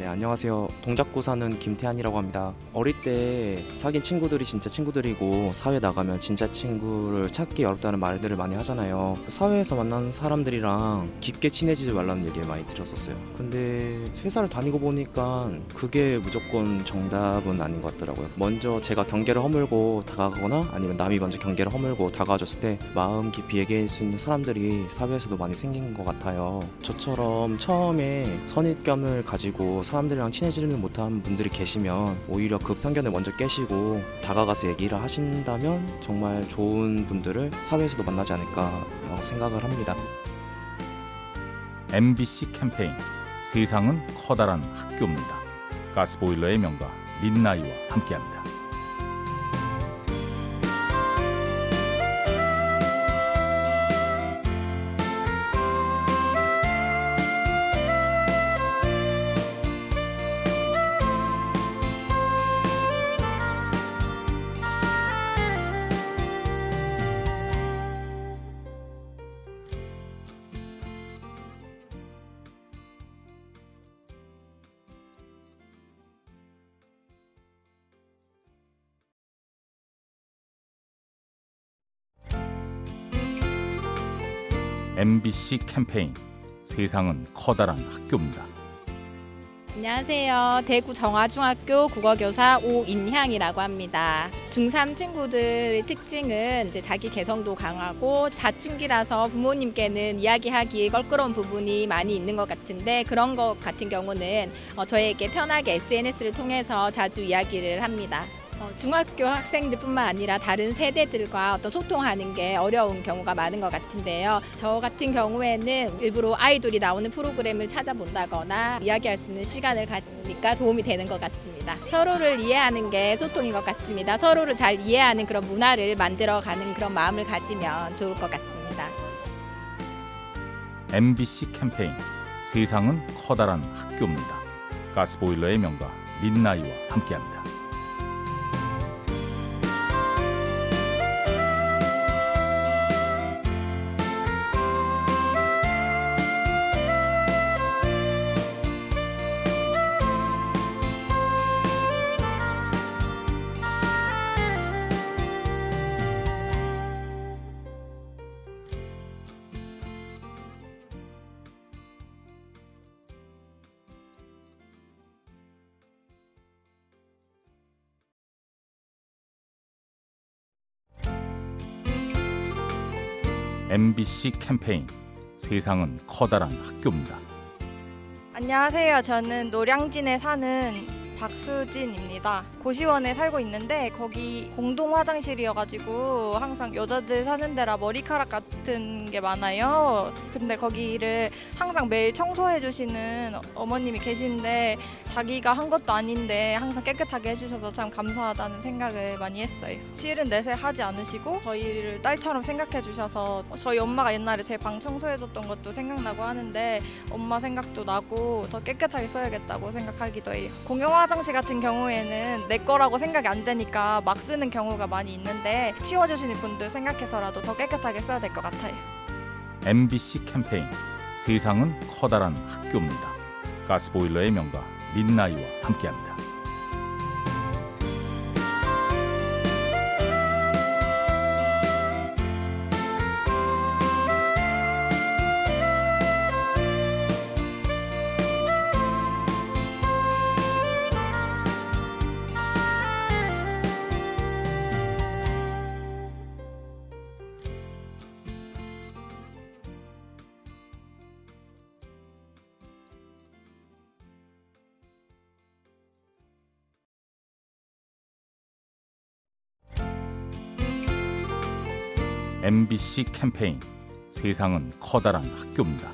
네, 안녕하세요. 동작구 사는 김태한이라고 합니다. 어릴 때 사귄 친구들이 진짜 친구들이고 사회 나가면 진짜 친구를 찾기 어렵다는 말들을 많이 하잖아요. 사회에서 만난 사람들이랑 깊게 친해지지 말라는 얘기를 많이 들었었어요. 근데 회사를 다니고 보니까 그게 무조건 정답은 아닌 것 같더라고요. 먼저 제가 경계를 허물고 다가가거나 아니면 남이 먼저 경계를 허물고 다가와줬을 때 마음 깊이 얘기할 수 있는 사람들이 사회에서도 많이 생긴 것 같아요. 저처럼 처음에 선입견을 가지고 사람들이랑 친해지는 못한 분들이 계시면 오히려 그 편견을 먼저 깨시고 다가가서 얘기를 하신다면 정말 좋은 분들을 사회에서도 만나지 않을까라고 생각을 합니다. MBC 캠페인 세상은 커다란 학교입니다. 가스보일러의 명가 민나이와 함께합니다. MBC 캠페인 세상은 커다란 학교입니다. 안녕하세요. 대구 정화중학교 국어교사 오인향이라고 합니다. 중3 친구들의 특징은 이제 자기 개성도 강하고 사춘기라서 부모님께는 이야기하기 껄끄러운 부분이 많이 있는 것 같은데 그런 것 같은 경우는 어, 저에게 편하게 SNS를 통해서 자주 이야기를 합니다. 어, 중학교 학생들뿐만 아니라 다른 세대들과 어떤 소통하는 게 어려운 경우가 많은 것 같은데요. 저 같은 경우에는 일부러 아이돌이 나오는 프로그램을 찾아본다거나 이야기할 수 있는 시간을 가지니까 도움이 되는 것 같습니다. 서로를 이해하는 게 소통인 것 같습니다. 서로를 잘 이해하는 그런 문화를 만들어가는 그런 마음을 가지면 좋을 것 같습니다. MBC 캠페인 세상은 커다란 학교입니다. 가스보일러의 명가 민나이와 함께합니다. MBC 캠페인 세상은 커다란 학교입니다. 안녕하세요. 저는 노량진에 사는 박수진입니다. 고시원에 살고 있는데 거기 공동 화장실이어가지고 항상 여자들 사는 데라 머리카락 같은 게 많아요. 근데 거기를 항상 매일 청소해 주시는 어머님이 계신데 자기가 한 것도 아닌데 항상 깨끗하게 해주셔서 참 감사하다는 생각을 많이 했어요. 실은 내세 하지 않으시고 저희를 딸처럼 생각해 주셔서 저희 엄마가 옛날에 제 방 청소해 줬던 것도 생각나고 하는데 엄마 생각도 나고 더 깨끗하게 써야겠다고 생각하기도 해요. 공용 화 장실 같은 경우에는 내 거라고 생각이 안 되니까 막 쓰는 경우가 많이 있는데 치워주시는 분들 생각해서라도 더 깨끗하게 써야 될 것 같아요. MBC 캠페인 세상은 커다란 학교입니다. 가스보일러의 명가 민나이와 함께합니다. MBC 캠페인 세상은 커다란 학교입니다.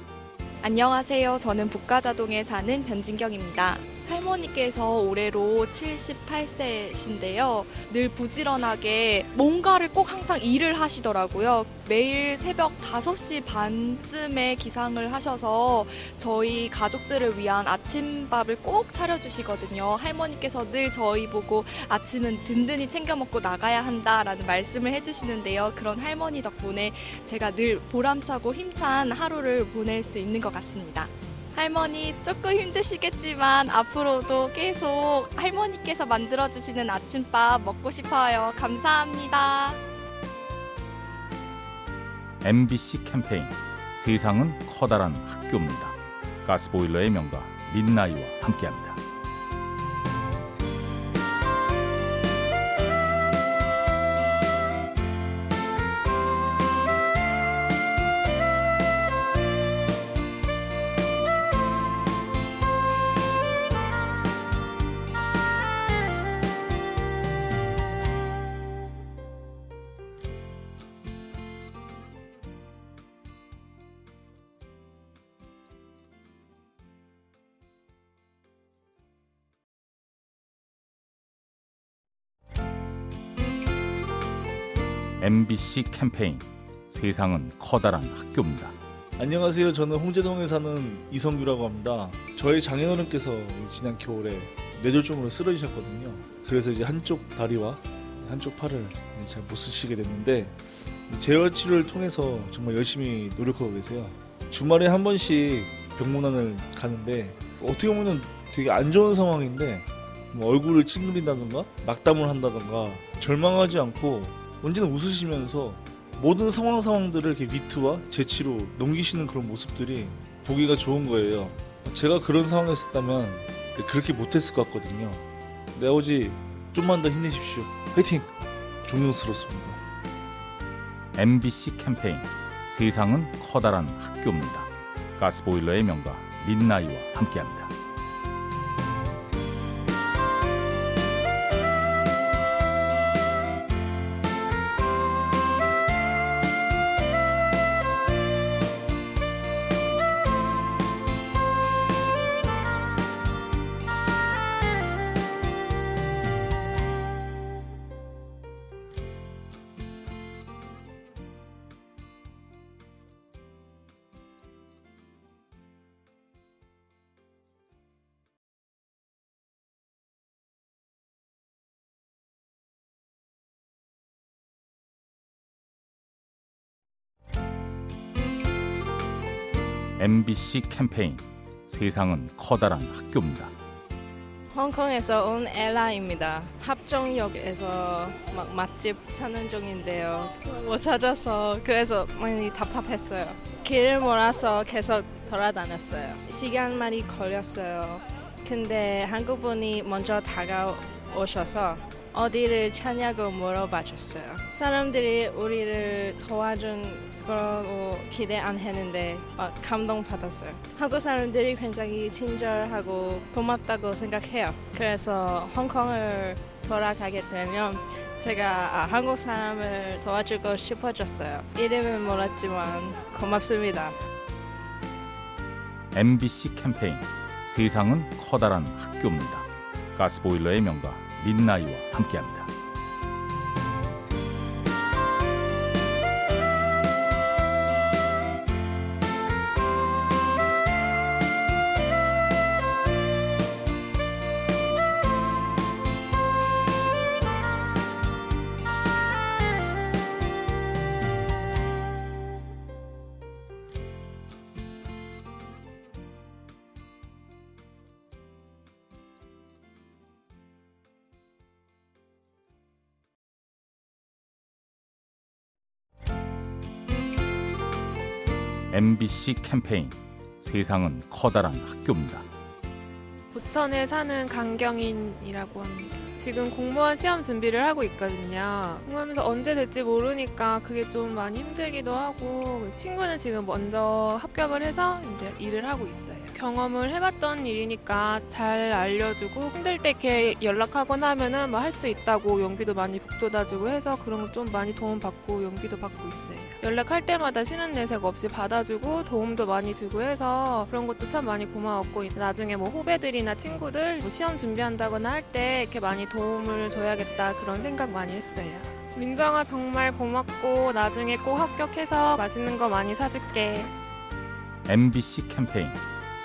안녕하세요. 저는 북가자동에 사는 변진경입니다. 할머니께서 올해로 78세신데요. 늘 부지런하게 뭔가를 꼭 항상 일을 하시더라고요. 매일 새벽 5시 반쯤에 기상을 하셔서 저희 가족들을 위한 아침밥을 꼭 차려주시거든요. 할머니께서 늘 저희 보고 아침은 든든히 챙겨 먹고 나가야 한다라는 말씀을 해주시는데요. 그런 할머니 덕분에 제가 늘 보람차고 힘찬 하루를 보낼 수 있는 것 같습니다. 할머니 조금 힘드시겠지만 앞으로도 계속 할머니께서 만들어주시는 아침밥 먹고 싶어요. 감사합니다. MBC 캠페인 세상은 커다란 학교입니다. 가스보일러의 명가 민나이와 함께합니다. MBC 캠페인 세상은 커다란 학교입니다. 안녕하세요. 저는 홍제동에 사는 이성규라고 합니다. 저희 장인어른께서 지난 겨울에 뇌졸중으로 쓰러지셨거든요. 그래서 이제 한쪽 다리와 한쪽 팔을 잘 못 쓰시게 됐는데 재활 치료를 통해서 정말 열심히 노력하고 계세요. 주말에 한 번씩 병문안을 가는데 어떻게 보면 되게 안 좋은 상황인데 뭐 얼굴을 찡그린다던가 낙담을 한다던가 절망하지 않고 언제나 웃으시면서 모든 상황 상황들을 이렇게 위트와 재치로 넘기시는 그런 모습들이 보기가 좋은 거예요. 제가 그런 상황이었다면 그렇게 못했을 것 같거든요. 내 아버지 좀만 더 힘내십시오. 화이팅! 존경스럽습니다. MBC 캠페인 세상은 커다란 학교입니다. 가스보일러의 명가 민나이와 함께합니다. MBC 캠페인 세상은 커다란 학교입니다. 홍콩에서 온 엘라입니다. 합정역에서 막 맛집 찾는 중인데요. 못 찾아서 그래서 많이 답답했어요. 길을 몰아서 계속 돌아다녔어요. 시간 많이 걸렸어요. 근데 한국 분이 먼저 다가오셔서 어디를 찾냐고 물어봐 줬어요. 사람들이 우리를 도와준 거라고 기대 안 했는데 어, 감동 받았어요. 한국 사람들이 굉장히 친절하고 고맙다고 생각해요. 그래서 홍콩을 돌아가게 되면 제가 아, 한국 사람을 도와주고 싶어졌어요. 이름은 몰랐지만 고맙습니다. MBC 캠페인 세상은 커다란 학교입니다. 가스보일러의 명가 민나이와 함께합니다. MBC 캠페인 세상은 커다란 학교입니다. 부천에 사는 강경인이라고 합니다. 지금 공무원 시험 준비를 하고 있거든요. 공부하면서 언제 될지 모르니까 그게 좀 많이 힘들기도 하고 친구는 지금 먼저 합격을 해서 이제 일을 하고 있어요. 경험을 해봤던 일이니까 잘 알려주고 힘들 때 이렇게 연락하거나 하면은 뭐 할 수 있다고 용기도 많이 북돋아주고 해서 그런 거 좀 많이 도움받고 용기도 받고 있어요. 연락할 때마다 쉬는 내색 없이 받아주고 도움도 많이 주고 해서 그런 것도 참 많이 고마웠고 나중에 뭐 후배들이나 친구들 뭐 시험 준비한다거나 할 때 이렇게 많이 도움을 줘야겠다 그런 생각 많이 했어요. 민정아 정말 고맙고 나중에 꼭 합격해서 맛있는 거 많이 사줄게. MBC 캠페인